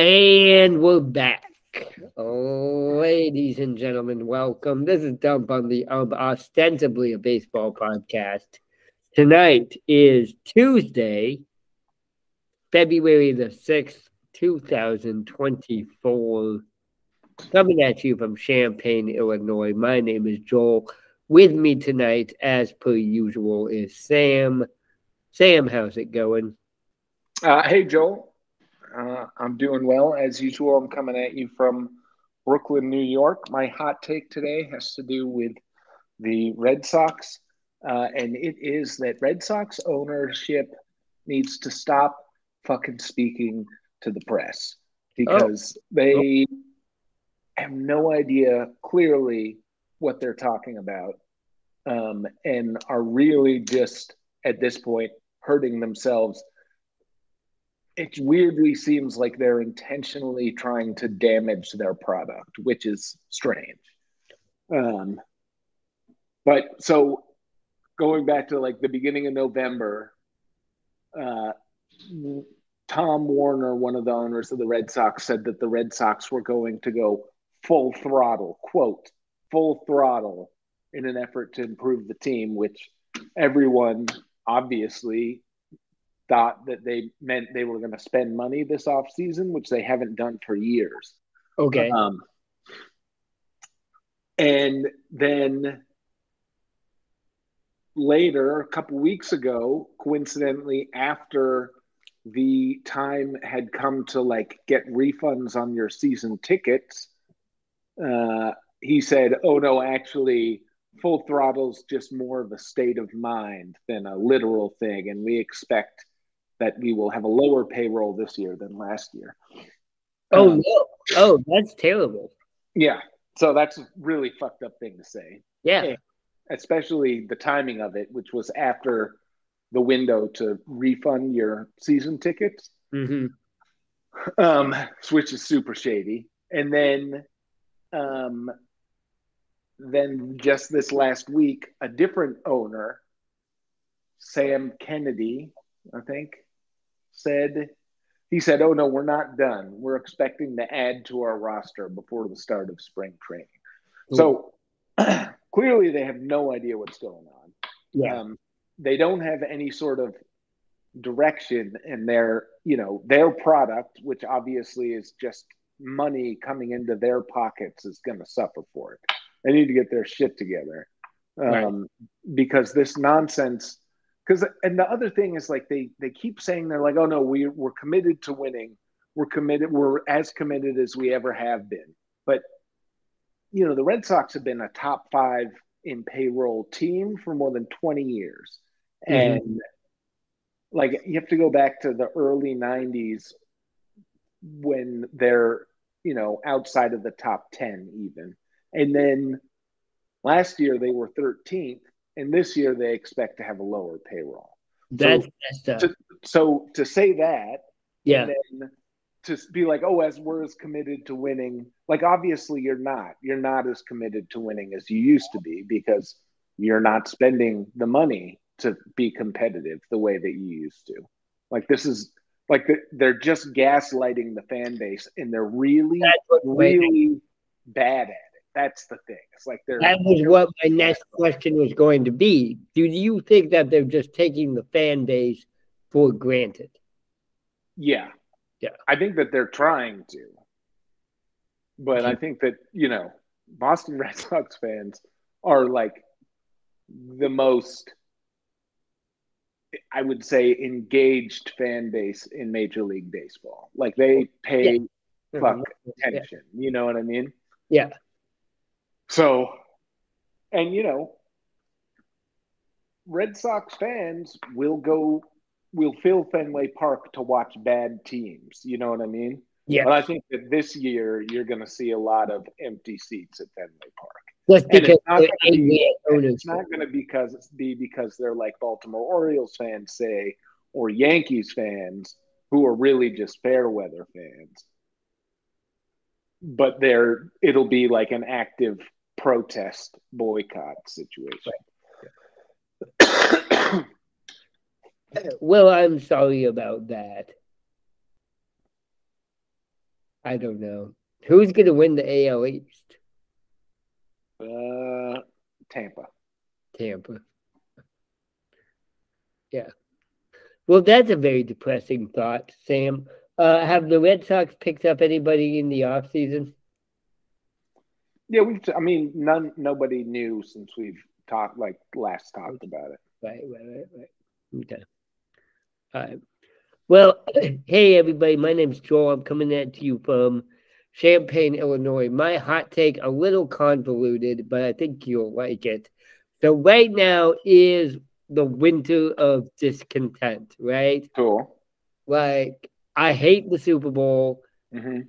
And we're back. Ladies and gentlemen, welcome. This is Dump on the um, ostensibly a baseball podcast. Tonight is Tuesday, February the 6th, 2024. Coming at you from Champaign, Illinois. My name is Joel. With me tonight, as per usual, is Sam. Sam, how's it going? Uh, hey, Joel. Uh, I'm doing well. As usual, I'm coming at you from Brooklyn, New York. My hot take today has to do with the Red Sox, uh, and it is that Red Sox ownership needs to stop fucking speaking to the press because oh. they have no idea clearly what they're talking about um, and are really just at this point hurting themselves. It weirdly seems like they're intentionally trying to damage their product, which is strange. Um, but so going back to like the beginning of November, uh, Tom Werner, one of the owners of the Red Sox, said that the Red Sox were going to go full throttle, quote, full throttle in an effort to improve the team, which everyone obviously thought that they meant they were going to spend money this off season, which they haven't done for years. Okay. Um, and then later, a couple weeks ago, coincidentally, after the time had come to like get refunds on your season tickets, uh, he said, "Oh no, actually, full throttle's just more of a state of mind than a literal thing, and we expect that we will have a lower payroll this year than last year." Oh um, no! Oh, that's terrible. Yeah, so that's a really fucked up thing to say. Yeah, and especially the timing of it, which was after the window to refund your season tickets. Mm-hmm. Um, which is super shady. And then um, then just this last week, a different owner, Sam Kennedy, I think, said he said, "Oh no, we're not done. We're expecting to add to our roster before the start of spring training." Ooh. So clearly, they have no idea what's going on. Yeah. Um, they don't have any sort of direction in their, you know, their product, which obviously is just money coming into their pockets is going to suffer for it. They need to get their shit together um, right. because this nonsense. Because and the other thing is like they they keep saying they're like, oh no, we we're committed to winning. We're committed. We're as committed as we ever have been. But you know, the Red Sox have been a top five in payroll team for more than 20 years. Mm-hmm. And like you have to go back to the early 90s when they're you know, outside of the top 10 even. And then last year they were 13th, and this year they expect to have a lower payroll. That's so, to, so to say that, yeah, to be like, oh, as we're as committed to winning, like obviously you're not. You're not as committed to winning as you used to be because you're not spending the money to be competitive the way that you used to. Like this is like they're just gaslighting the fan base and they're really really bad at it that's the thing it's like they're that was what my next question was going to be do you think that they're just taking the fan base for granted yeah yeah i think that they're trying to but i think that you know boston red sox fans are like the most I would say engaged fan base in Major League Baseball. Like they pay yeah. fuck attention. Yeah. You know what I mean? Yeah. So, and you know, Red Sox fans will go, will fill Fenway Park to watch bad teams. You know what I mean? Yeah. But I think that this year you're going to see a lot of empty seats at Fenway Park. Just because it's not going to be because be because they're like Baltimore Orioles fans say or Yankees fans who are really just fair weather fans. But they're it'll be like an active protest boycott situation. well, I'm sorry about that. I don't know. Who's going to win the AL East? Uh, Tampa. Tampa. Yeah. Well, that's a very depressing thought, Sam. Uh, have the Red Sox picked up anybody in the off season? Yeah, we. I mean, none. Nobody knew since we've talked, like last talked about it. Right, right, right, right. Okay. All right. Well, hey everybody, my name's Joel. I'm coming at you from Champaign, Illinois. My hot take a little convoluted, but I think you'll like it. So right now is the winter of discontent, right? Cool. Like I hate the Super Bowl. Mm-hmm.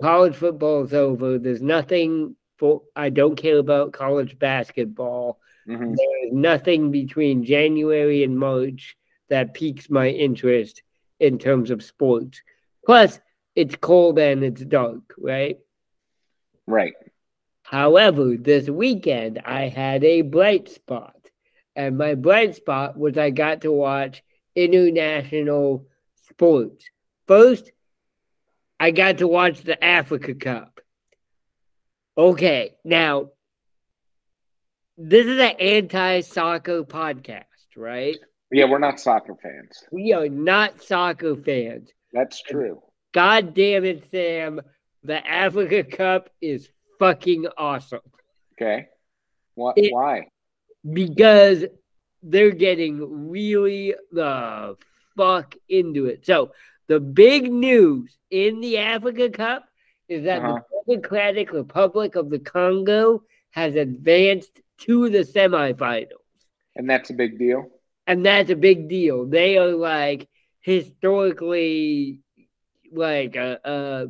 College football is over. There's nothing for I don't care about college basketball. Mm-hmm. There is nothing between January and March that piques my interest in terms of sports. Plus, it's cold and it's dark, right? Right. However, this weekend I had a bright spot. And my bright spot was I got to watch international sports. First, I got to watch the Africa Cup. Okay, now, this is an anti soccer podcast, right? Yeah, we're not soccer fans. We are not soccer fans. That's true. God damn it, Sam. The Africa Cup is fucking awesome. Okay. What? It- why? Because they're getting really the fuck into it. So, the big news in the Africa Cup is that Uh-huh. the Democratic Republic of the Congo has advanced to the semifinals. And that's a big deal. and that's a big deal. They are like historically like a a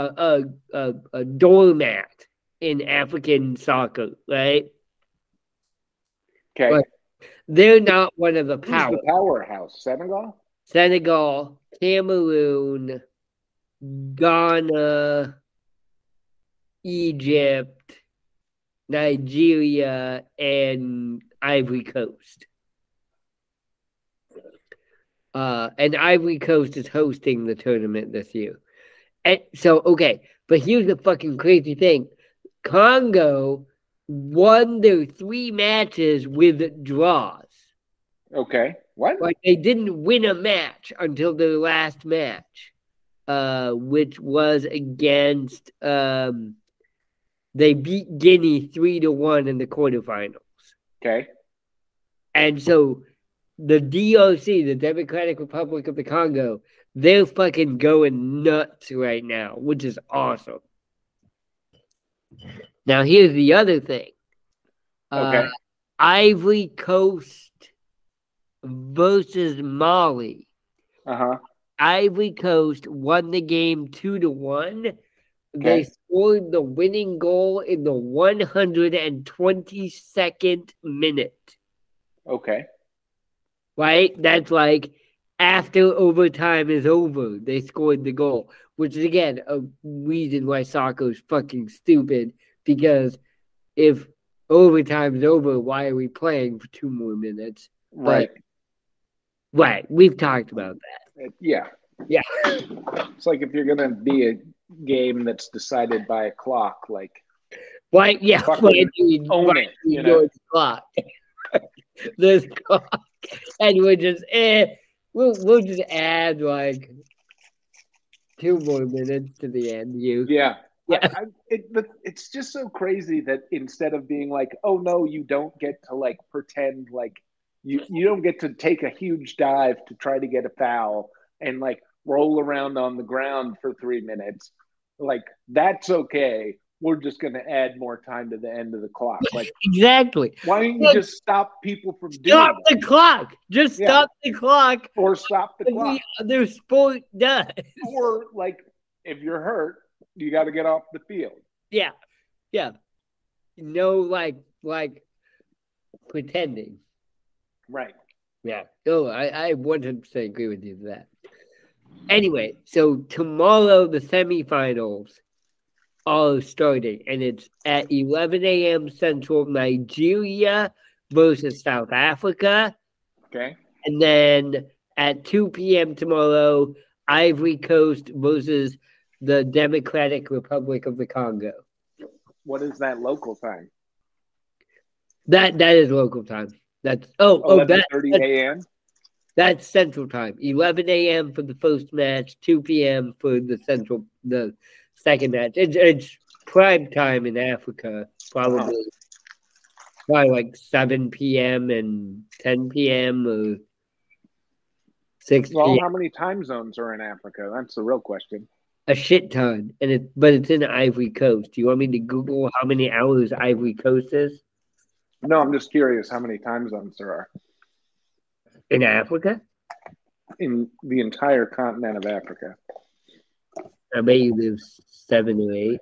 a a, a, doormat in African soccer, right? Okay. They're not one of the Who's power. the powerhouse? Senegal. Senegal, Cameroon, Ghana, Egypt, Nigeria, and Ivory Coast. Uh, and Ivory Coast is hosting the tournament this year. And so, okay, but here's the fucking crazy thing Congo won their three matches with draws. Okay. What? Like they didn't win a match until their last match, uh, which was against um, they beat Guinea three to one in the quarterfinals. Okay. And so the DRC, the Democratic Republic of the Congo, they're fucking going nuts right now, which is awesome. Now here's the other thing. Okay. Uh, Ivory Coast versus Mali. Uh huh. Ivory Coast won the game two to one. They scored the winning goal in the 122nd minute. Okay. Right? That's like after overtime is over, they scored the goal, which is again a reason why soccer is fucking stupid. Because if overtime is over, why are we playing for two more minutes? Right. Right. We've talked about that. Yeah. Yeah. It's like if you're gonna be a game that's decided by a clock, like Why? Yeah. Why do you, own it, you know? it's clock? this clock, and we're just eh. We'll we'll just add like two more minutes to the end. You yeah. Yeah. I, I, it, but it's just so crazy that instead of being like, oh no, you don't get to like pretend like you you don't get to take a huge dive to try to get a foul and like roll around on the ground for three minutes. Like that's okay. We're just going to add more time to the end of the clock. Like, exactly. why don't you just stop people from doing Stop that? the clock. Just Yeah. stop the clock. or stop the The clock? other sport does. Or like, if you're hurt, you got to get off the field. Yeah, yeah. No, like like pretending. Right. Yeah. Oh, I, I 100% agree with you that. Anyway, so tomorrow the semifinals are starting, and it's at 11 a.m. Central, Nigeria versus South Africa. Okay. And then at 2 p.m. tomorrow, Ivory Coast versus the Democratic Republic of the Congo. What is that local time? That that is local time. That's oh oh that 30 a.m. That's Central Time. 11 a.m. for the first match, 2 p.m. for the central the second match. It's, it's prime time in Africa, probably probably like 7 p.m. and 10 p.m. or 6 Well, p.m. how many time zones are in Africa? That's the real question. A shit ton, and it but it's in Ivory Coast. Do you want me to Google how many hours Ivory Coast is? No, I'm just curious how many time zones there are. In Africa? In the entire continent of Africa. I bet you there's seven or eight.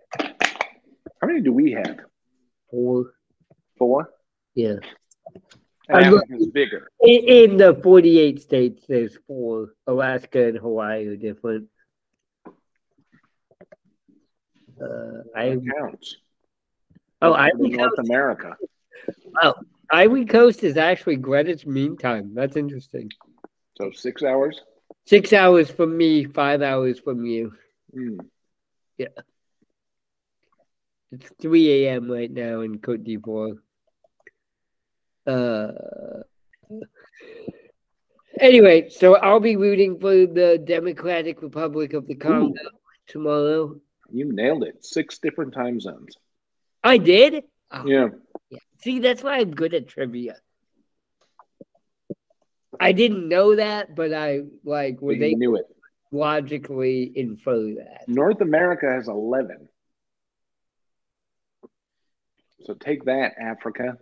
How many do we have? Four. Four? Yeah. And Africa's bigger. In, in, the 48 states, there's four. Alaska and Hawaii are different. Uh, I counts. Oh, I think North America. Oh, Ivory Coast is actually Greenwich Mean Time. That's interesting. So six hours? Six hours from me, five hours from you. Mm. Yeah. It's 3 a.m. right now in Cote d'Ivoire. Uh, anyway, so I'll be rooting for the Democratic Republic of the Congo Ooh. tomorrow. You nailed it. Six different time zones. I did? Oh. Yeah. Yeah. See, that's why I'm good at trivia. I didn't know that, but I like when they knew it logically infer that. North America has eleven. So take that, Africa.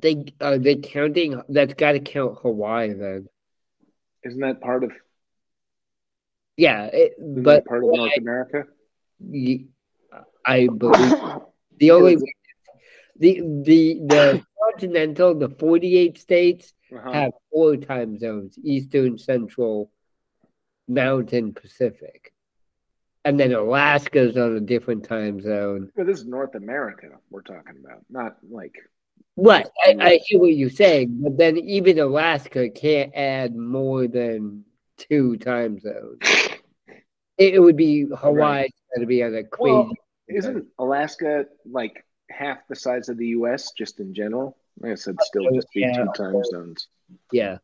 They are they counting? That's got to count Hawaii then. Isn't that part of? Yeah, it, but part of North America. I believe the only the the the continental, the forty eight states uh-huh. have four time zones: Eastern, Central, Mountain, Pacific, and then Alaska's on a different time zone. But this is North America we're talking about, not like. What I, I hear what you're saying, but then even Alaska can't add more than two time zones. It, it would be Hawaii right. to be on a crazy. Well, isn't Alaska like half the size of the U.S. just in general. Like I said, still just be yeah. two time zones. Yeah,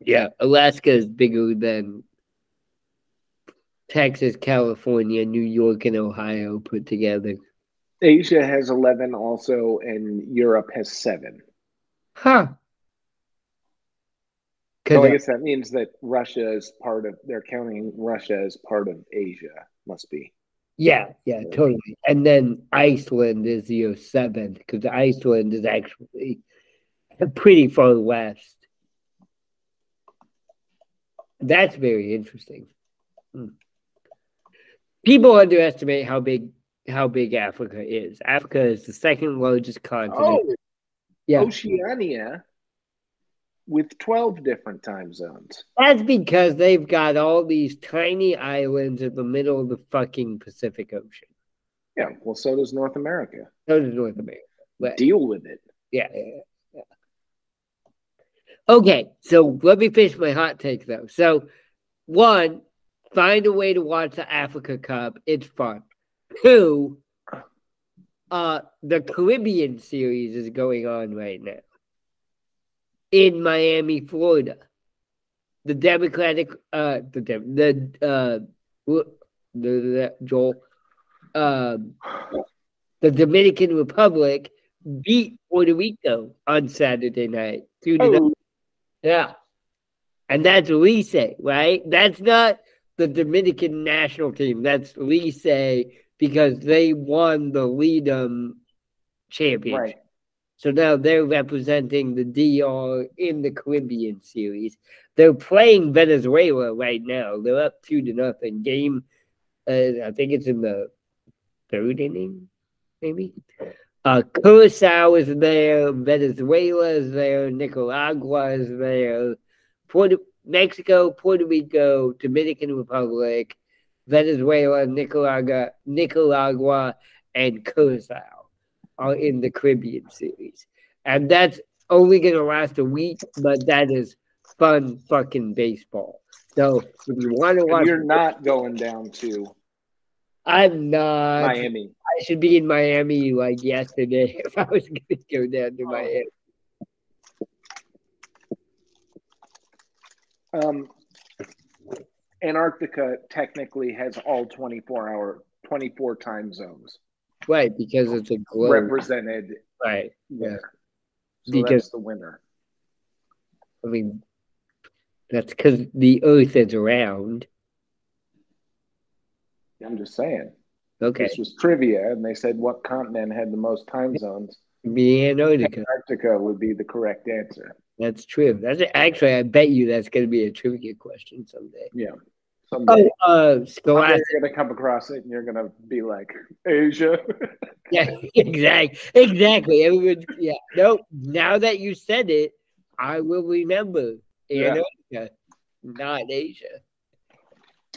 yeah. Alaska is bigger than Texas, California, New York, and Ohio put together. Asia has eleven, also, and Europe has seven. Huh. So I guess that means that Russia is part of. They're counting Russia as part of Asia. Must be. Yeah, yeah, totally. And then Iceland is year seven because Iceland is actually pretty far west. That's very interesting. Hmm. People underestimate how big how big Africa is. Africa is the second largest continent. Oh, yeah. Oceania with 12 different time zones. That's because they've got all these tiny islands in the middle of the fucking Pacific Ocean. Yeah, well, so does North America. So does North America. But, Deal with it. Yeah, yeah, yeah. Okay, so let me finish my hot take though. So, one, find a way to watch the Africa Cup. It's fun. Two, uh, the Caribbean series is going on right now in Miami, Florida. The Democratic, uh, the the uh, the, Joel, um, the Dominican Republic beat Puerto Rico on Saturday night. Oh. Yeah, and that's Licey, right? That's not the Dominican national team. That's Licey because they won the LIDOM championship. Right. So now they're representing the DR in the Caribbean series. They're playing Venezuela right now. They're up two to nothing. Game, uh, I think it's in the third inning, maybe. Uh, Curacao is there. Venezuela is there. Nicaragua is there. Puerto Mexico, Puerto Rico, Dominican Republic, Venezuela, Nicaragua, Nicaragua, and Curacao are in the Caribbean series. And that's only going to last a week, but that is fun fucking baseball. So if you want to watch, you're not going down to I'm not. Miami. I should be in Miami like yesterday if I was going to go down to. Miami. Um, Antarctica technically has all 24 hour, 24 time zones Right, because it's a globe. represented right. yeah So Because- that's the winner. I mean, that's because the Earth is round. I'm just saying. Okay, This was trivia, and they said what continent had the most time zones. be Antarctica. Antarctica would be the correct answer. That's true. That's actually, I bet you that's going to be a trivia question someday. Yeah. Someday. Oh, uh, Scholastic. you're gonna come across it, and you're gonna be like Asia. Yeah, exactly. Exactly. Everyone, yeah. No, now that you said it, I will remember Yeah. Antarctica, not Asia.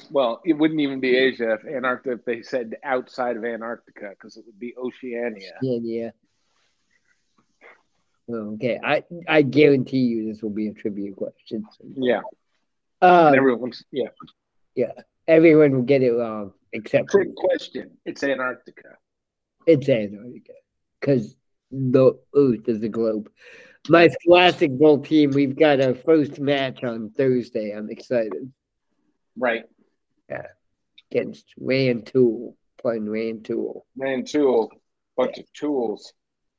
well, it wouldn't even be Asia if Antarctica if they said outside of Antarctica, because it would be Oceania. Yeah, yeah. Okay, I I guarantee you this will be a trivia question. Yeah, Um, and everyone's yeah. everyone will get it wrong except for Trick question. It's Antarctica. it's Antarctica because the Earth is a globe. My Scholastic Bowl team, we've got our first match on Thursday. I'm excited Right. Yeah. Against Rantoul, playing Rantoul. Man, tool. Bunch of tools.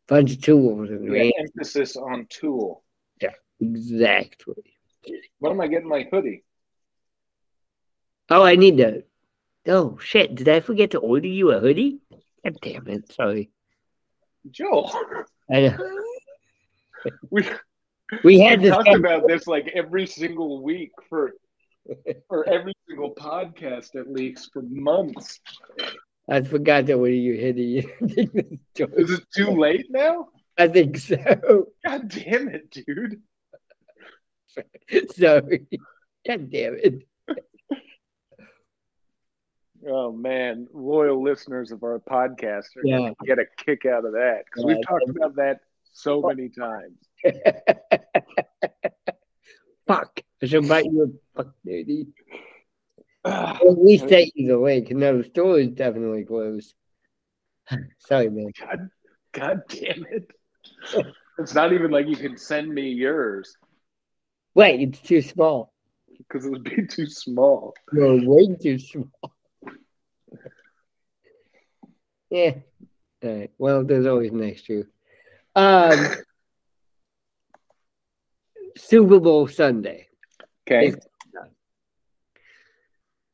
Bunch of tools and Yeah, emphasis on tool. Yeah, exactly. What am I getting my hoodie? Oh, I need to. Oh shit! Did I forget to order you a hoodie? God damn it! Sorry. Joe, I know. we We had we talked about this like every single week for for every single podcast at least for months. I forgot to order you a hoodie. Is it too late now? I think so. God damn it, dude. Sorry. God damn it. Oh man, loyal listeners of our podcast are Yeah. gonna get a kick out of that because we've talked about that so many times. Fuck. I should buy you a fuck dude. Ah, at least take you the link. No, the store is definitely closed. Sorry, man. God, God damn it! It's not even like you can send me yours Wait, it's too small. because it would be too small. You're way too small. Yeah. All right. Well, there's always next year. Um, Super Bowl Sunday. Okay, It's-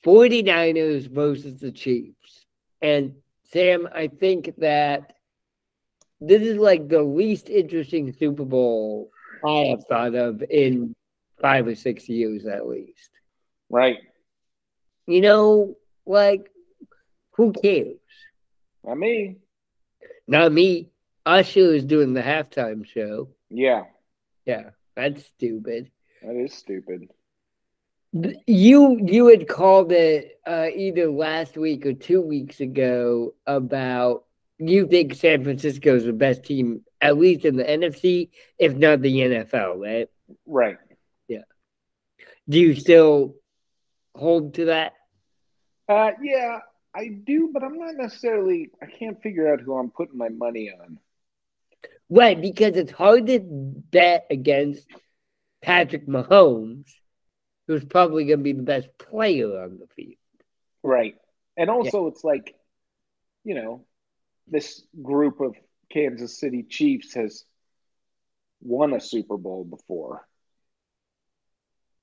49ers versus the Chiefs. And Sam, I think that this is like the least interesting Super Bowl I have thought of in five or six years at least. right. You know, like, who cares? Not me. Not me. Usher is doing the halftime show. Yeah, Yeah, that's stupid. that is stupid. You you had called it uh, either last week or two weeks ago about you think San Francisco is the best team at least in the NFC, if not the NFL, right? Right. Yeah. Do you still hold to that? Uh, yeah, I do, but I'm not necessarily. I can't figure out who I'm putting my money on. Right, because it's hard to bet against Patrick Mahomes, who's probably going to be the best player on the field. Right. And also, it's like, you know, this group of Kansas City Chiefs has won a Super Bowl before.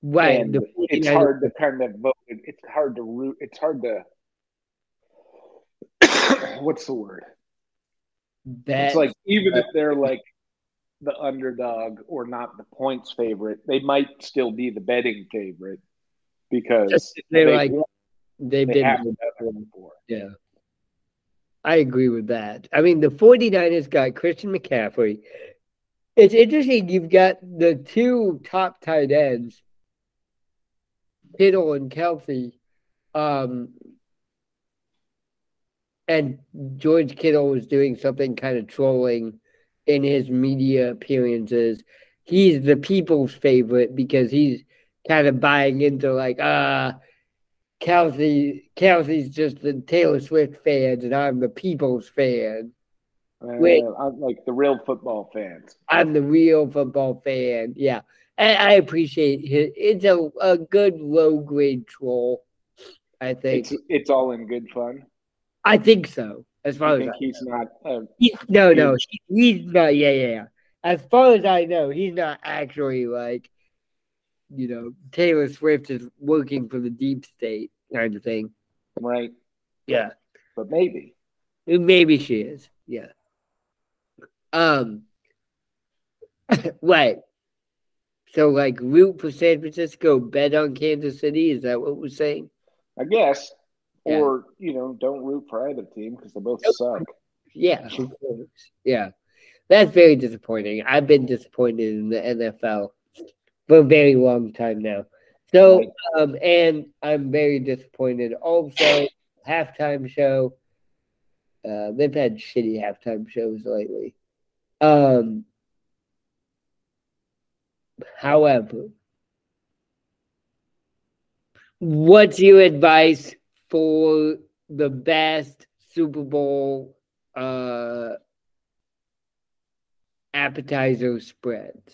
Right, And it's hard to kind of vote. It's hard to root. It's hard to. What's the word? bet. It's like even if they're like the underdog or not the points favorite, they might still be the betting favorite because they're they like won- they've they been before. Yeah. I agree with that. I mean, the 49ers got Christian McCaffrey. It's interesting. You've got the two top tight ends, Kittle and Kelce. Um, and George Kittle was doing something kind of trolling in his media appearances. he's the people's favorite because he's kind of buying into like, uh, Kelce, Kelce's just the Taylor Swift fans, and I'm the people's fan. Uh, Wait, I'm like the real football fans. I'm the real football fan. Yeah, and I appreciate it. It's a, a good low grade troll. I think it's it's all in good fun. I think so. As far as he's not. he's, no, no, he's not. Yeah, yeah, yeah. As far as I know, he's not actually like, you know, Taylor Swift is working for the deep state kind of thing. Right. Yeah. But maybe. Maybe she is. Yeah. Um. right. So, like, root for San Francisco, bet on Kansas City. Is that what we're saying? I guess. Yeah. Or you know, don't root for either team because they both suck. Yeah. Yeah. That's very disappointing. I've been disappointed in the NFL for a very long time now. So, um, and I'm very disappointed. Also, halftime show. Uh, they've had shitty halftime shows lately. Um, however, what's your advice for the best Super Bowl uh, appetizer spreads?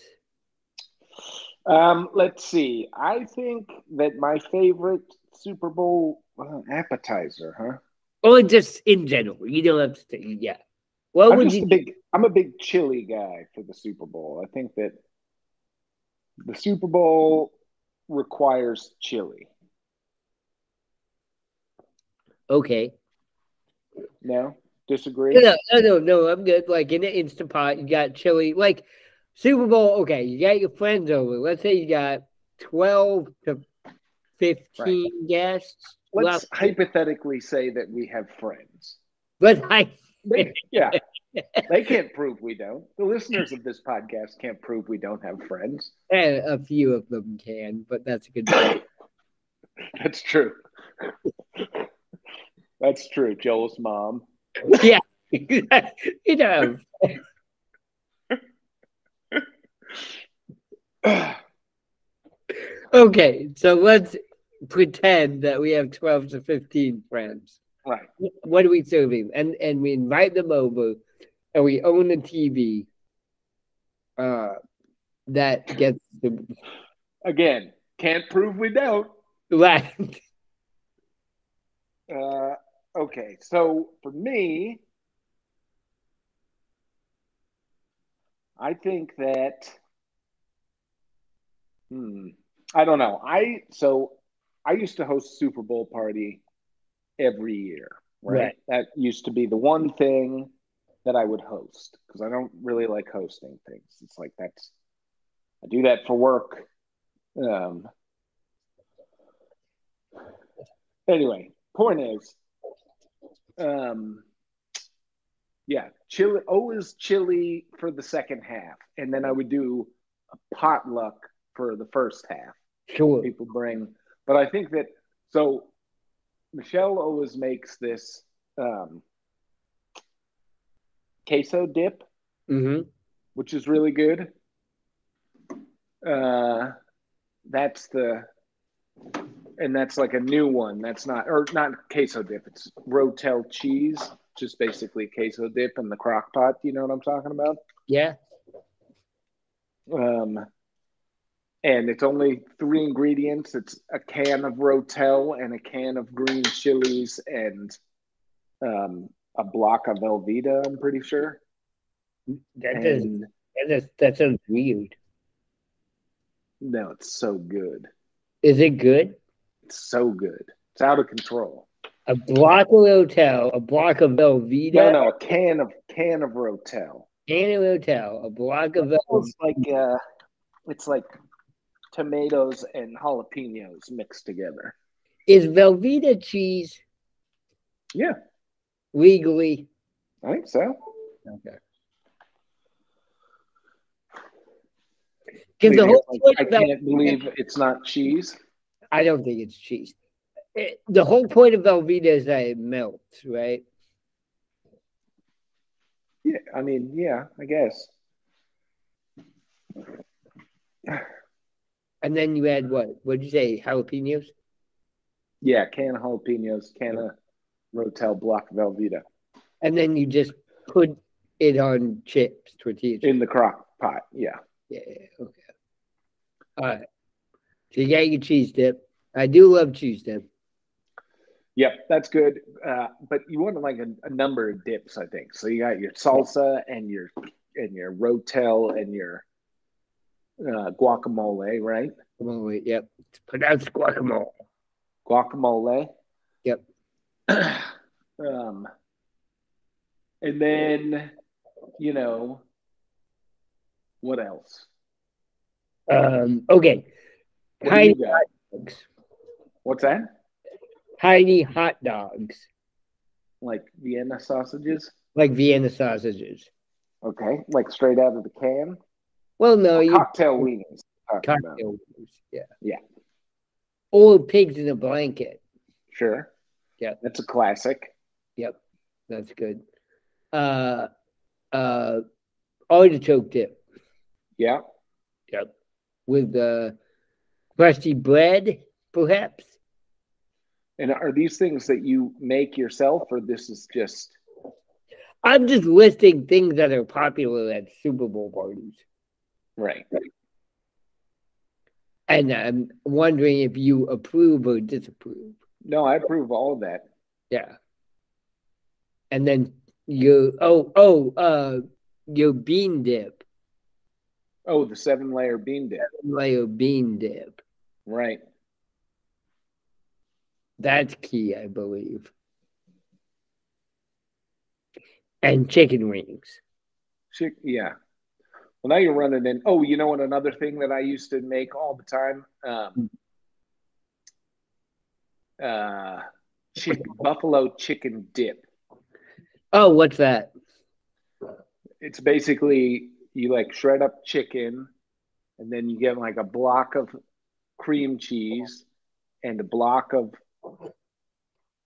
Um, let's see. I think that my favorite Super Bowl uh, appetizer, huh? Or just in general. You don't have to say, yeah. What I'm would you a big I'm a big chili guy for the Super Bowl. I think that the Super Bowl requires chili. Okay. No? Disagree? No, no, no, no, I'm good. Like in the instant pot, you got chili. Like Super Bowl, okay, you got your friends over. Let's say you got 12 to 15 right. guests. Let's well, hypothetically say that we have friends. But I. They, yeah. they can't prove we don't. The listeners of this podcast can't prove we don't have friends. And a few of them can, but that's a good point. that's true. That's true. Joel's mom. Yeah. you know. okay, so let's pretend that we have 12 to 15 friends. Right. What are we serving? And and we invite them over and we own a TV uh that gets the again, can't prove we don't. Right. Uh okay, so for me, I think that Hmm. I don't know. I so I used to host Super Bowl party every year, right? right. That used to be the one thing that I would host because I don't really like hosting things. It's like that's I do that for work. Um anyway, point is um yeah, chili always chili for the second half. And then I would do a potluck for the first half. Sure. People bring, but I think that so Michelle always makes this um, queso dip, mm-hmm. which is really good. Uh, that's the, and that's like a new one. That's not, or not queso dip. It's Rotel cheese, just basically queso dip in the crock pot. You know what I'm talking about? Yeah. Um, and it's only three ingredients. It's a can of Rotel and a can of green chilies and um, a block of Velveeta. I'm pretty sure. That does that, that sounds weird. No, it's so good. Is it good? It's so good. It's out of control. A block of Rotel, a block of Velveeta. No, no, a can of can of Rotel. Can of Rotel, a block of Velveeta. It's like uh, it's like tomatoes and jalapenos mixed together. Is Velveeta cheese? Yeah. Legally? I think so. Okay. Because the whole point I can't believe it's not cheese. I don't think it's cheese. It, the whole point of Velveeta is that it melts, right? Yeah, I mean, yeah, I guess. And then you add what? What did you say? Jalapenos? Yeah, can of jalapenos, can of Rotel Block Velveeta And then you just put it on chips, tortilla chips. in the crock pot. Yeah. Yeah, yeah, okay. All right. You got your cheese dip. I do love cheese dip. Yep, that's good. Uh, but you want like a, a number of dips, I think. So you got your salsa and your and your rotel and your uh, guacamole, right? Guacamole, yep. It's pronounced guacamole. Guacamole. Yep. um, and then, you know, what else? Um, okay. Tiny hot dogs. What's that? Tiny hot dogs. Like Vienna sausages? Like Vienna sausages. Okay, like straight out of the can. Well, no, you Cocktail weenies. about. cocktail wings, Yeah. Yeah. Old pigs in a blanket. Sure. Yeah. That's a classic. Yep. That's good. Uh uh artichoke dip. Yeah. Yep. With uh crusty bread, perhaps. And are these things that you make yourself, or this is just I'm just listing things that are popular at Super Bowl parties. right? And I'm wondering if you approve or disapprove. No, I approve all of that. Yeah. And then you oh oh uh your bean dip. Oh, the seven layer bean dip. Layer bean dip. Right. That's key, I believe. And chicken wings. Chick, yeah. Well, now you're running in. Oh, you know what? Another thing that I used to make all the time. Um, uh, chick, buffalo chicken dip. Oh, what's that? It's basically you like shred up chicken, and then you get like a block of cream cheese and a block of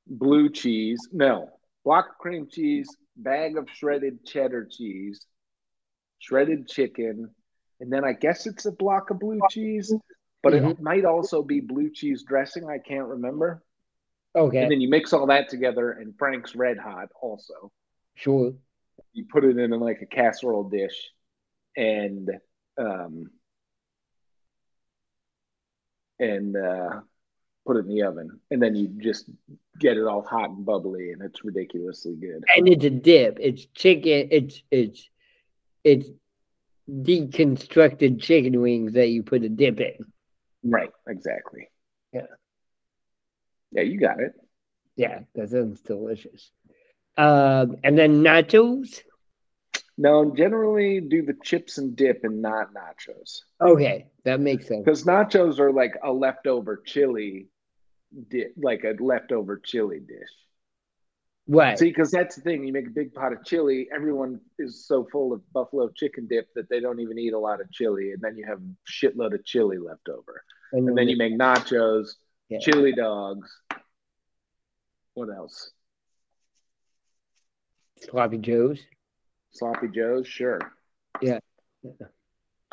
blue cheese. No, block of cream cheese, bag of shredded cheddar cheese, shredded chicken, and then I guess it's a block of blue cheese, but it Mhm. might also be blue cheese dressing. I can't remember. Okay, And then you mix all that together, and Frank's Red Hot also. sure. You put it in like a casserole dish, and um, and uh, put it in the oven, and then you just get it all hot and bubbly, and it's ridiculously good. And it's a dip. It's chicken. It's it's it's deconstructed chicken wings that you put a dip in. Right, exactly. Yeah. Yeah, you got it. Yeah, that sounds delicious. Um, and then nachos. No, generally do the chips and dip and not nachos. Okay, that makes sense. Because nachos are like a leftover chili dip, like a leftover chili dish. Right. See, because that's the thing. You make a big pot of chili, everyone is so full of buffalo chicken dip that they don't even eat a lot of chili, and then you have shitload of chili left over. And then you make nachos, Yeah. chili dogs. What else? sloppy joes. Sloppy Joes, sure. Yeah.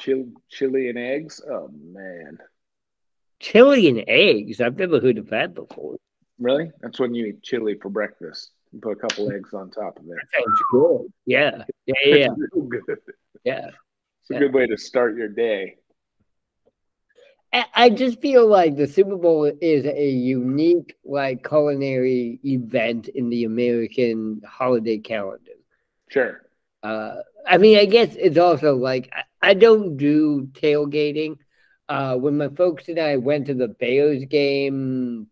Chili, chili and eggs. Oh man, Chili and eggs. I've never heard of that before. really? That's when you eat chili for breakfast. You put a couple eggs on top of it. That sounds good. Yeah. Yeah. Yeah. Good. yeah. It's a Yeah. good way to start your day. I- I just feel like the Super Bowl is a unique, like, culinary event in the American holiday calendar. Sure. Uh, I mean, I guess it's also like I, I don't do tailgating. Uh, when my folks and I went to the Bears game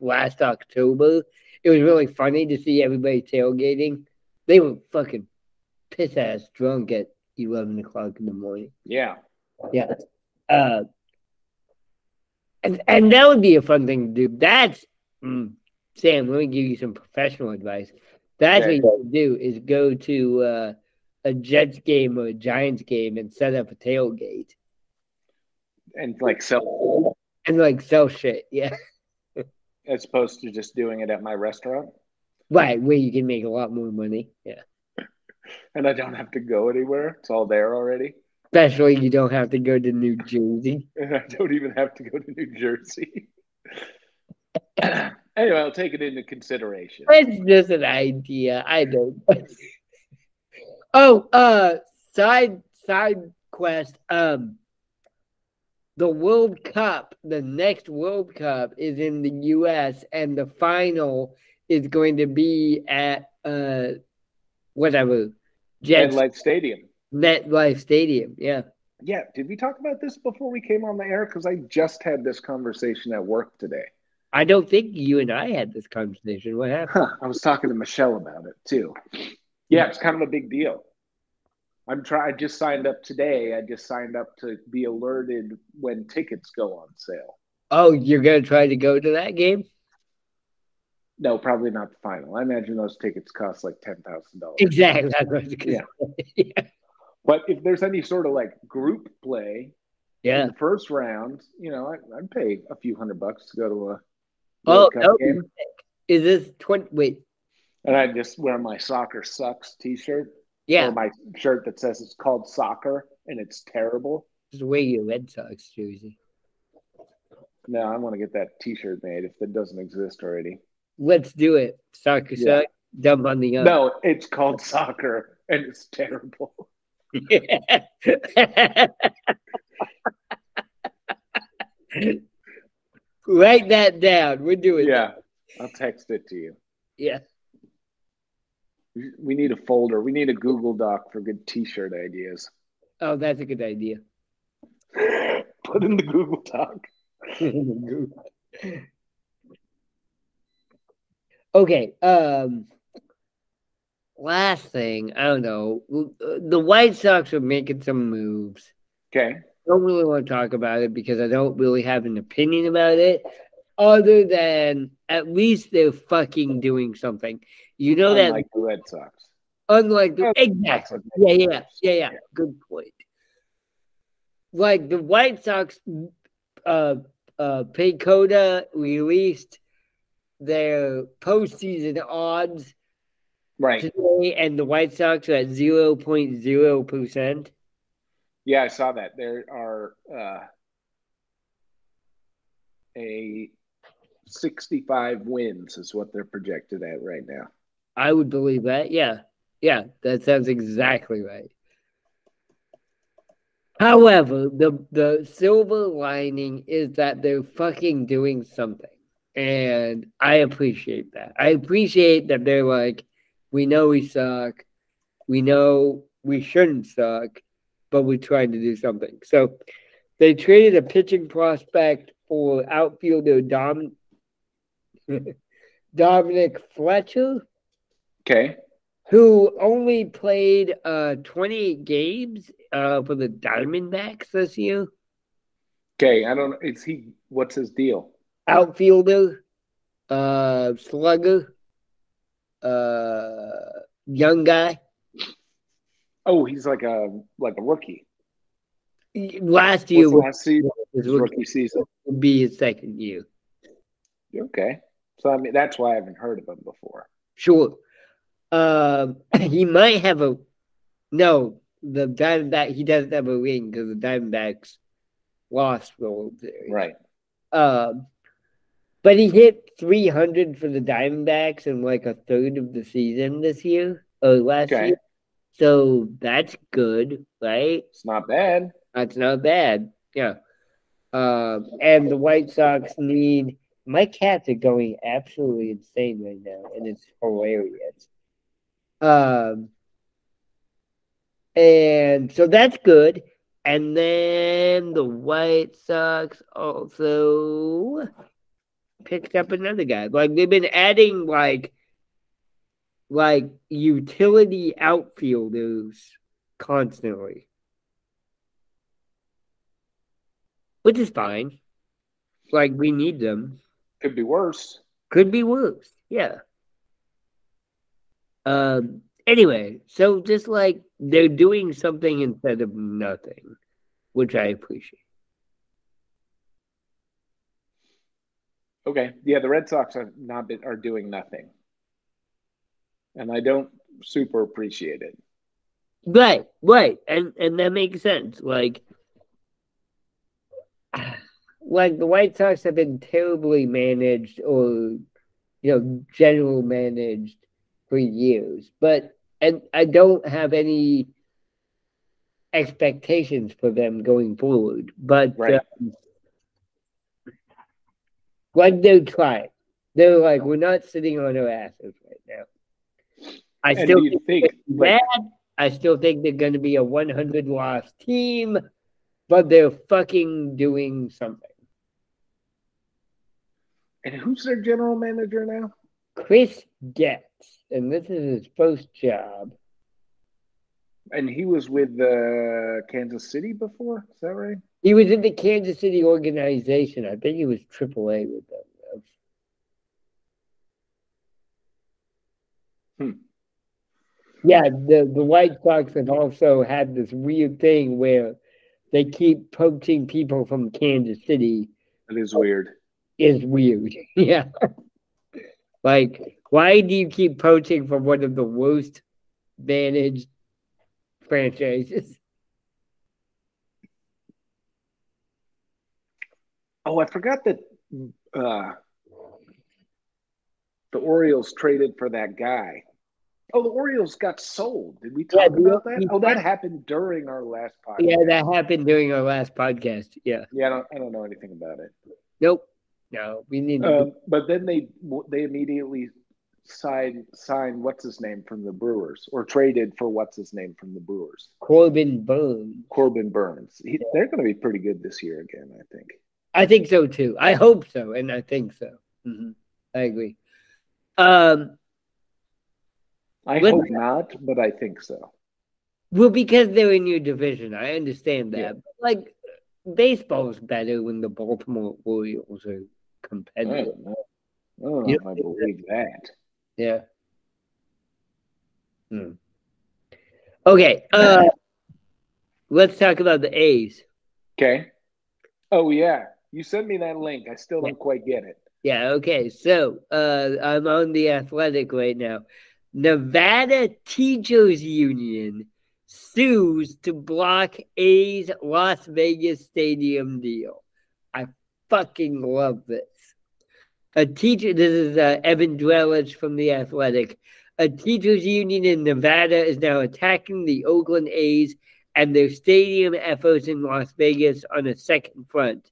last October, it was really funny to see everybody tailgating. They were fucking piss ass drunk at eleven o'clock in the morning. Yeah. Yeah. Uh, and and that would be a fun thing to do. That's mm, Sam. Let me give you some professional advice. That's what you should do is go to uh, a Jets game or a Giants game and set up a tailgate And like sell and like sell shit. Yeah, as opposed to just doing it at my restaurant. right. Where you can make a lot more money. Yeah, And I don't have to go anywhere. It's all there already. Especially you don't have to go to New Jersey. And I don't even have to go to New Jersey. anyway, I'll take it into consideration. It's just an idea. I don't. oh, uh, side side quest. Um, the World Cup, the next World Cup is in the U.S. and the final is going to be at uh, whatever Jets MetLife Stadium. MetLife Stadium. Yeah. Yeah. Did we talk about this before we came on the air? Because I just had this conversation at work today. I don't think you and I had this conversation. What happened? Huh, I was talking to Michelle about it too. Yeah, it's kind of a big deal. I'm trying. I just signed up today. I just signed up to be alerted when tickets go on sale. Oh, you're gonna try to go to that game? No, probably not the final. I imagine those tickets cost like ten thousand dollars. Exactly. Yeah. yeah. But if there's any sort of like group play, yeah, in the first round, you know, I, would pay a few hundred bucks to go to a oh. Is this twenty? Wait. And I just wear my soccer sucks T-shirt. Yeah. Or my shirt that says it's called soccer and it's terrible. Just wear your Red Sox jersey. No, I want to get that T-shirt made if it doesn't exist already. Let's do it. Soccer yeah. suck. Dump on the Ump. No, it's called soccer and it's terrible. Write that down. We're doing Yeah. That. I'll text it to you. Yeah. We need a folder. We need a Google Doc for good T-shirt ideas. Oh, that's a good idea. Put in the Google Doc. okay. Um. Last thing, I don't know. The White Sox are making some moves. Okay. Don't really want to talk about it because I don't really have an opinion about it, other than at least they're fucking doing something. You know unlike that like the Red Sox. Unlike the exactly. Yeah, yeah, yeah, yeah. Good point. Like the White Sox uh uh PECOTA released their postseason odds right today, and the White Sox are at zero point zero percent. Yeah, I saw that. There are uh, a sixty-five wins is what they're projected at right now. I would believe that. Yeah. Yeah, that sounds exactly right. However, the the silver lining is that they're fucking doing something. And I appreciate that. I appreciate that they're like, we know we suck. We know we shouldn't suck, but we're trying to do something. So they traded a pitching prospect for outfielder Dom Dominic Fletcher. Okay. Who only played uh 28 games uh for the Diamondbacks this year. Okay, I don't is he what's his deal? Outfielder, uh slugger, uh young guy. Oh, he's like a like a rookie. Last year, last season, his rookie, rookie season would be his second year. Okay, so I mean that's why I haven't heard of him before. Sure, um, he might have a no. The Diamondback he doesn't have a ring because the Diamondbacks lost the World Series. Right. Um, but he hit 300 for the Diamondbacks in like a third of the season this year or last okay. year. So that's good, right? It's not bad. That's not bad. Yeah. Um, and the White Sox need. My cats are going absolutely insane right now, and it's hilarious. Um, and so that's good. And then the White Sox also picked up another guy. Like they've been adding like like utility outfielders constantly. Which is fine. Like we need them. Could be worse. Could be worse. Yeah. Um, anyway, so just like they're doing something instead of nothing, which I appreciate. Okay. Yeah, the Red Sox are not been, are doing nothing. And I don't super appreciate it. Right, right, and and that makes sense. Like, like the White Sox have been terribly managed, or you know, general managed for years, but and I don't have any expectations for them going forward. But Right. um, like they're trying. They're like, we're not sitting on our asses right now. I And still think like, bad. I still think they're going to be a 100 loss team, but they're fucking doing something. and who's their general manager now? Chris Getz, and this is his first job. And he was with uh, Kansas City before. Is that right? He was in the Kansas City organization. I think he was AAA with them. Hmm. Yeah, the, the White Sox have also had this weird thing where they keep poaching people from Kansas City That is weird. is weird. Yeah. like, why do you keep poaching from one of the worst managed franchises? Oh, I forgot that uh, the Orioles traded for that guy. Oh, the Orioles got sold. Did we talk the- about that? Oh, that happened during our last podcast. Yeah, that happened during our last podcast. Yeah. Yeah, I don't, I don't know anything about it. Nope. No, we need to. Um, but then they they immediately signed signed what's his name from the Brewers or traded for what's his name from the Brewers, Corbin Burnes. Corbin Burnes. He, They're going to be pretty good this year again, I think. I think so too. I hope so, and I think so. Mhm. I agree. Um, I Let- hope not, but I think so. well, because they're in your division, I understand that. Yeah. But like, baseball's better when the Baltimore Orioles are I competitive. don't know. I don't know if I believe that. Yeah. Hmm. Okay. Uh, let's talk about the A's. Okay. Oh yeah, you sent me that link. I still don't quite get it. Yeah, okay. So uh I'm on the athletic right now. Nevada Teachers Union sues to block A's Las Vegas Stadium deal. I fucking love this. A teacher this is uh, Evan Drellich from the Athletic. A teachers union in Nevada is now attacking the Oakland A's and their stadium efforts in Las Vegas on a second front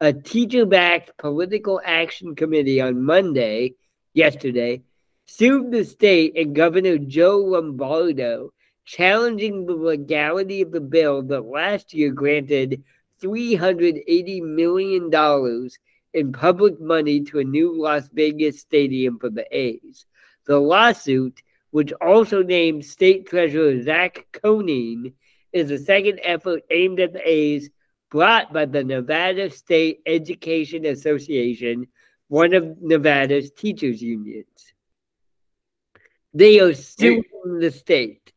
a teacher backed political action committee on Monday, yesterday, sued the state and Governor Joe Lombardo, challenging the legality of the bill that last year granted $380 million in public money to a new Las Vegas stadium for the A's. The lawsuit, which also named State Treasurer Zach Conine, is the second effort aimed at the A's brought by the Nevada State Education Association, one of Nevada's teachers' unions. They are suing the state.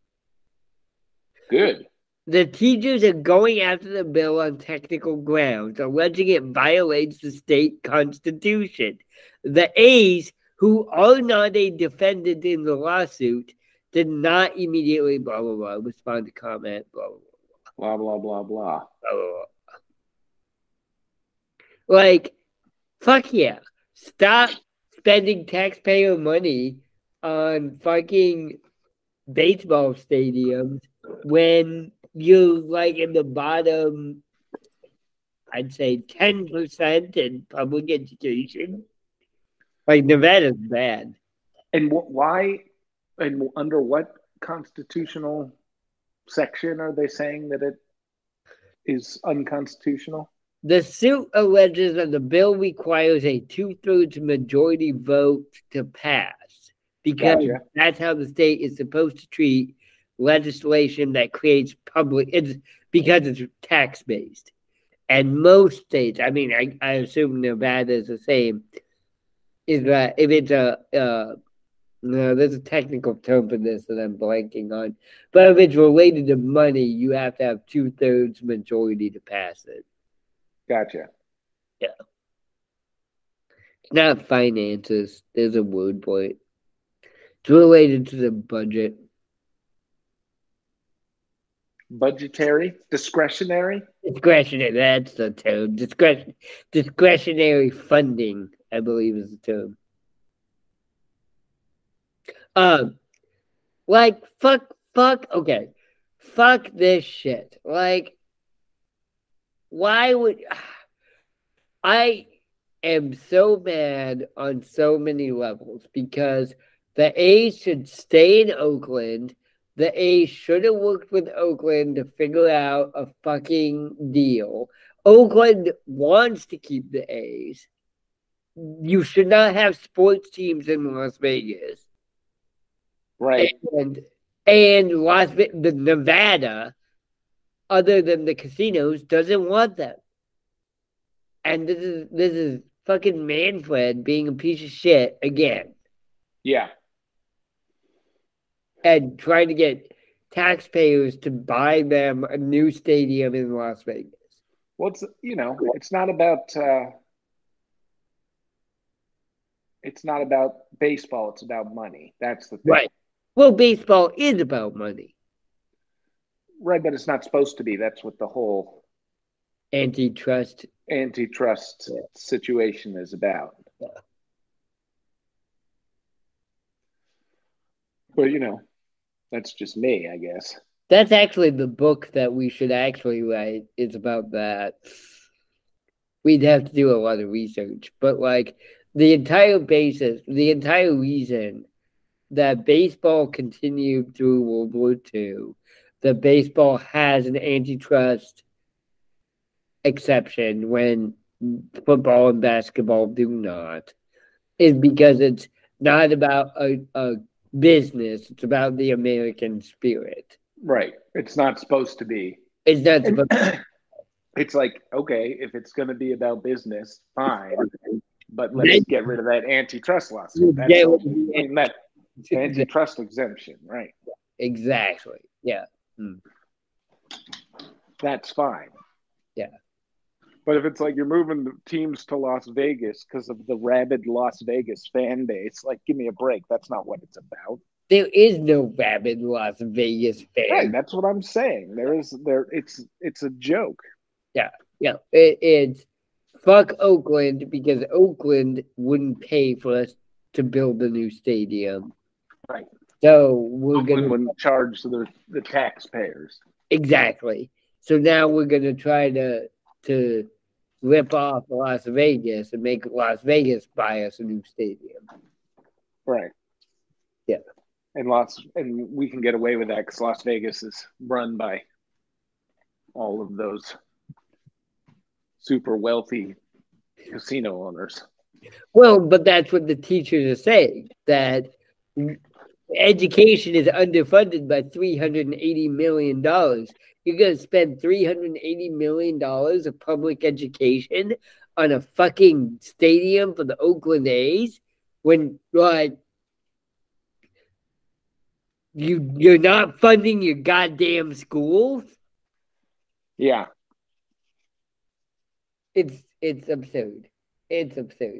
Good. The teachers are going after the bill on technical grounds, alleging it violates the state constitution. The A's, who are not a defendant in the lawsuit, did not immediately blah blah blah respond to comment blah blah blah. Blah blah blah blah. blah, blah, blah. Like, fuck yeah. Stop spending taxpayer money on fucking baseball stadiums when you're like in the bottom, I'd say 10% in public education. Like, Nevada's bad. And wh- why? And under what constitutional section are they saying that it is unconstitutional? The suit alleges that the bill requires a two thirds majority vote to pass because Gotcha. that's how the state is supposed to treat legislation that creates public it's because it's tax based. And most states, I mean, I, I assume Nevada is the same, is that if it's a, uh, no, there's a technical term for this that I'm blanking on, but if it's related to money, you have to have two thirds majority to pass it. Gotcha. Yeah. It's not finances. There's a word for it. It's related to the budget. budgetary, discretionary. Discretionary. That's the term. Discretion, discretionary funding. I believe is the term. Um, like fuck, fuck. Okay, fuck this shit. Like, why would I am so mad on so many levels because the A's should stay in Oakland. The A's should have worked with Oakland to figure out a fucking deal. Oakland wants to keep the A's. You should not have sports teams in Las Vegas. Right. And and Las the Nevada, other than the casinos, doesn't want them. And this is this is fucking Manfred being a piece of shit again. Yeah. And trying to get taxpayers to buy them a new stadium in Las Vegas. Well, it's you know, it's not about uh, it's not about baseball. It's about money. That's the thing. Right. Well, baseball is about money. Right, but it's not supposed to be. That's what the whole antitrust antitrust yeah. situation is about. Yeah. But you know, that's just me, I guess. That's actually the book that we should actually write. It's about that. We'd have to do a lot of research, but like the entire basis, the entire reason that baseball continued through World War II, that baseball has an antitrust exception when football and basketball do not, is because it's not about a, a business, it's about the American spirit. Right. It's not supposed to be. It's not supposed to It's like, okay, if it's going to be about business, fine. But let's get rid of that antitrust lawsuit. That's yeah, that antitrust exemption, right? Exactly. Yeah. Hmm. That's fine. Yeah. But if it's like you're moving the teams to Las Vegas because of the rabid Las Vegas fan base, like give me a break. That's not what it's about. There is no rabid Las Vegas fan. Right, that's what I'm saying. There is there. It's it's a joke. Yeah, yeah. It, it's fuck Oakland because Oakland wouldn't pay for us to build a new stadium. Right. So we're going to charge the the taxpayers. Exactly. So now we're going to try to to rip off Las Vegas and make Las Vegas buy us a new stadium. Right. Yeah. And Las and we can get away with that because Las Vegas is run by all of those super wealthy casino owners. Well, but that's what the teachers are saying that education is underfunded by $380 million. You're going to spend $380 million of public education on a fucking stadium for the Oakland A's when, like, you you're not funding your goddamn schools. Yeah, it's it's absurd. It's absurd.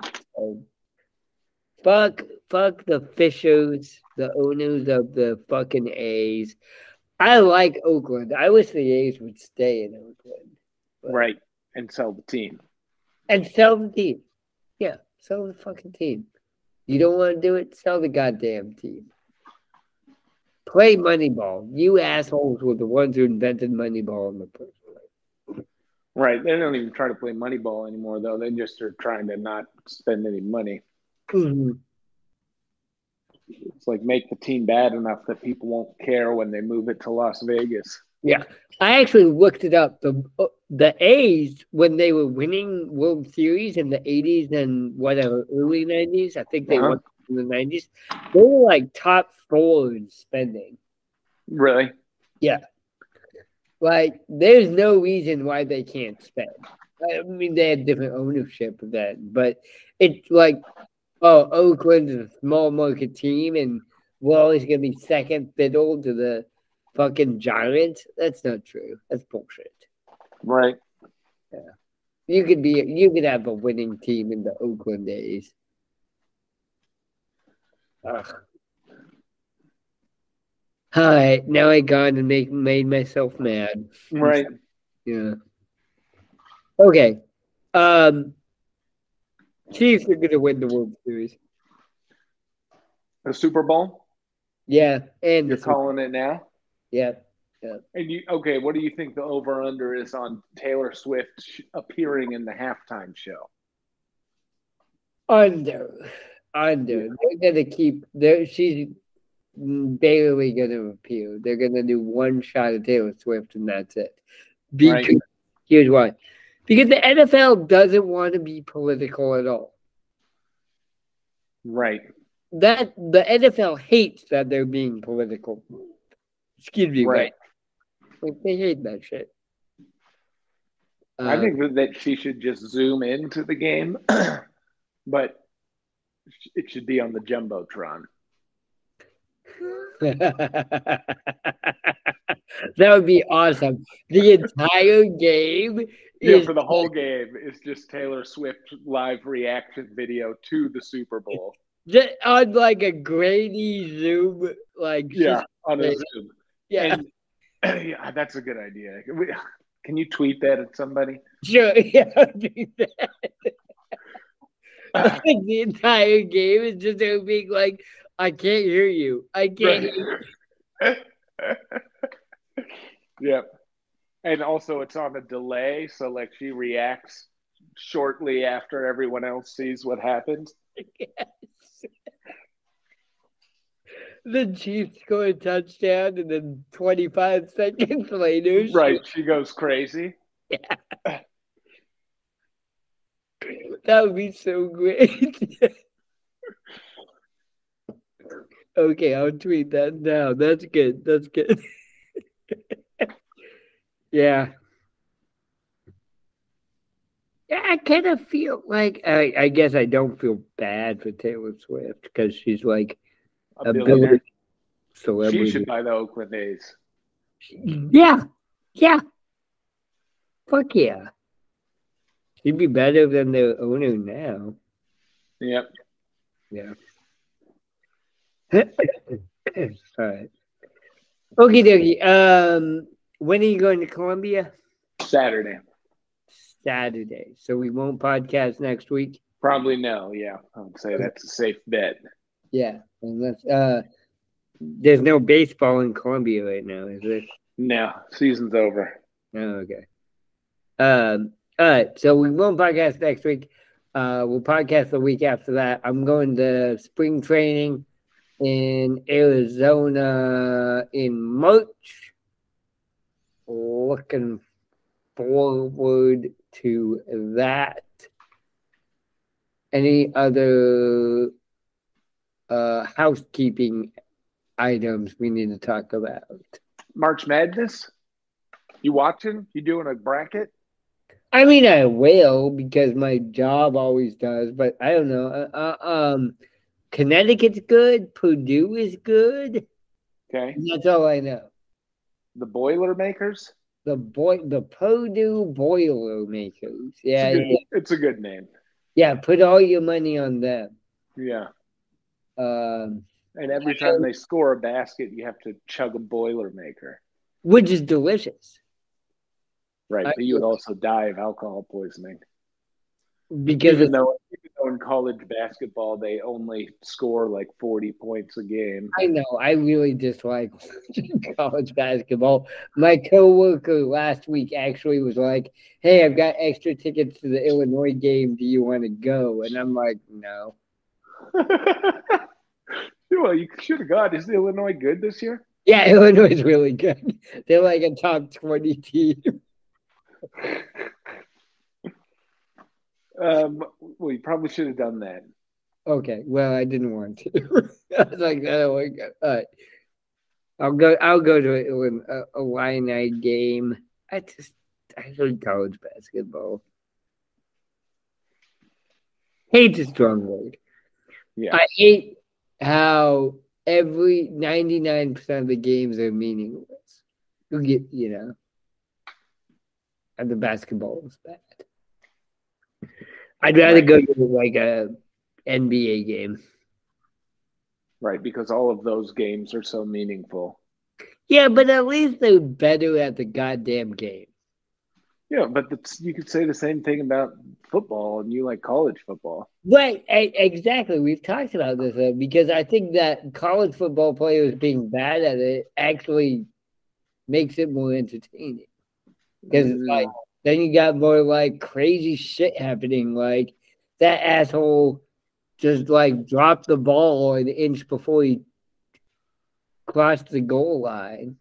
Fuck, fuck the Fishers, the owners of the fucking A's. I like Oakland. I wish the A's would stay in Oakland. Right. And sell the team. And sell the team. Yeah. Sell the fucking team. You don't want to do it? Sell the goddamn team. Play Moneyball. You assholes were the ones who invented Moneyball in the first place. Right. They don't even try to play Moneyball anymore, though. They just are trying to not spend any money. Mm-hmm. It's like make the team bad enough that people won't care when they move it to Las Vegas. Yeah, I actually looked it up. The the A's when they were winning World Series in the '80s and whatever early '90s, I think they uh-huh. won in the '90s. They were like top four in spending. Really? Yeah. Like, there's no reason why they can't spend. I mean, they had different ownership then, but it's like oh, Oakland is a small market team and we're always going to be second fiddle to the fucking Giants. That's not true. That's bullshit. Right. Yeah. You could be, you could have a winning team in the Oakland days. Ugh. All right, now I gone and make made myself mad. Right. Yeah. Okay. Um Chiefs are gonna win the World Series. The Super Bowl. Yeah, and You're calling it now. yeah. yeah. And you okay? What do you think the over under is on Taylor Swift sh- appearing in the halftime show? Under, under. They're gonna keep. There, she's barely gonna appear. They're gonna do one shot of Taylor Swift and that's it. Because Right. here's why. Because the NFL doesn't want to be political at all. Right. That the NFL hates that they're being political. Excuse me, Right. Like they hate that shit. I Uh, think that, that she should just zoom into the game, but it should be on the jumbotron. that would be awesome. The entire game Yeah, is for the whole game, it's just Taylor Swift live reaction video to the Super Bowl. just on like a grainy Zoom, like Yeah, on a. Zoom. yeah, And, yeah, that's a good idea. Can you tweet that at somebody? sure, yeah, do that. the entire game is just being like, I can't hear you. I can't hear you. yep. And also, it's on a delay, so like she reacts shortly after everyone else sees what happened. The Chiefs score a touchdown, and then 25 seconds later, she- Right, she goes crazy. Yeah. that would be so great. Okay, I'll tweet that now. That's good. That's good. yeah. Yeah, I kind of feel like I, I guess I don't feel bad for Taylor Swift because she's like A a billionaire. billion She celebrity. should buy the Oakland A's. Yeah, yeah. Fuck yeah. She'd be better than the owner now. Yep. Yeah. All right. Okie dokie. Um, when are you going to Columbia? Saturday. Saturday. So we won't podcast next week. Probably no. Yeah, I would say that's a safe bet. Yeah, unless uh, there's no baseball in Columbia right now, is there? No, season's over. Oh, okay. Um, all right, so we won't podcast next week. Uh, we'll podcast the week after that. I'm going to spring training in Arizona in March. Looking forward to that. Any other uh, housekeeping items we need to talk about? March Madness. You watching? You doing a bracket? I mean, I will because my job always does, but I don't know. Uh, uh, um, Connecticut's good. Purdue is good. Okay. That's all I know. The Boilermakers. The boy, the Purdue Boilermakers. Yeah, it's, good, yeah, it's a good name. yeah. Put all your money on them. Yeah. Um, And every time they score a basket, you have to chug a Boilermaker. which is delicious Right. I- But you would also die of alcohol poisoning. Because Even though, even though in college basketball they only score like 40 points a game. I know I really dislike college basketball. My coworker last week actually was like, "Hey, I've got extra tickets to the Illinois game. Do you want to go?" And I'm like, "No." well, you should have gone. Is Illinois good this year? Yeah, Illinois is really good. They're like a top twenty team. Um, well, you probably should have done that. Okay, well, I didn't want to. I was like, I don't want to go. All right. I'll go. I'll go to a, a, a Illini game. I just I hate college basketball. Hate a strong word. Yeah. I hate how every ninety nine percent of the games are meaningless. You get, you know, and the basketball is bad. I'd rather go to like a NBA game. Right, because all of those games are so meaningful. Yeah, but at least they're better at the goddamn game. Yeah, but you could say the same thing about football, and you like college football. Right, exactly. We've talked about this uh, because I think that college football players being bad at it actually makes it more entertaining. Because it's like then you got more like crazy shit happening, like that asshole just like dropped the ball an inch before he crossed the goal line.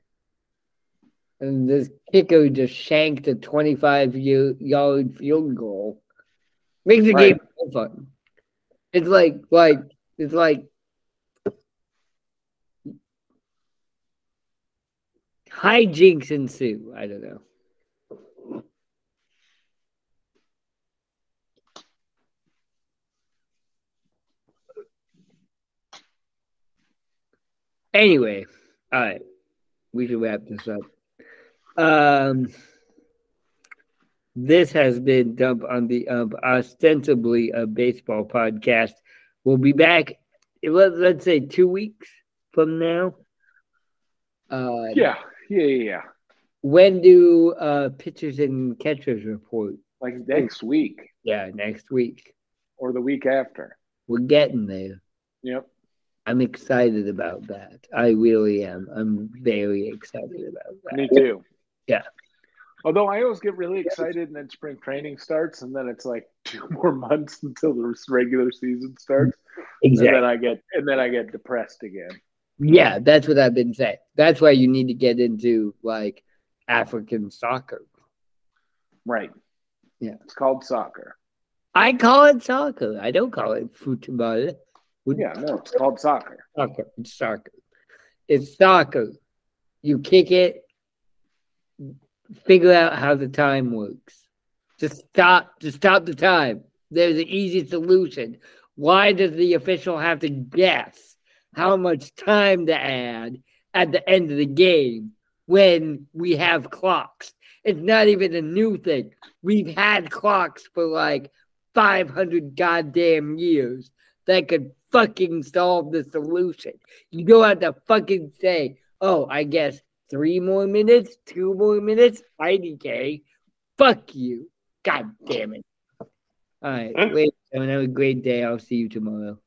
And this kicker just shanked a 25 yard field goal. Makes the right. game so fun. It's like, like, it's like hijinks ensue. I don't know. Anyway, all right, we should wrap this up. Um, this has been Dump on the Ump, ostensibly a baseball podcast. We'll be back, let, let's say, two weeks from now. Uh, yeah, yeah, yeah. When do uh, pitchers and catchers report? Like next week. Yeah, next week. Or the week after. We're getting there. Yep. I'm excited about that. I really am. I'm very excited about that. Me too. Yeah. Although I always get really excited and then spring training starts, and then it's like two more months until the regular season starts. Exactly. And then I get and then I get depressed again. Yeah, that's what I've been saying. That's why you need to get into like African soccer. Right. Yeah. It's called soccer. I call it soccer. I don't call it football. Yeah, no, it's called soccer. Soccer. It's soccer. It's soccer. You kick it, figure out how the time works. Just stop just stop the time. There's an easy solution. Why does the official have to guess how much time to add at the end of the game when we have clocks? It's not even a new thing. We've had clocks for like 500 goddamn years that could fucking solve the solution. You don't have to fucking say, oh, I guess three more minutes, two more minutes, IDK. Fuck you. God damn it. All right. Wait, have a great day. I'll see you tomorrow.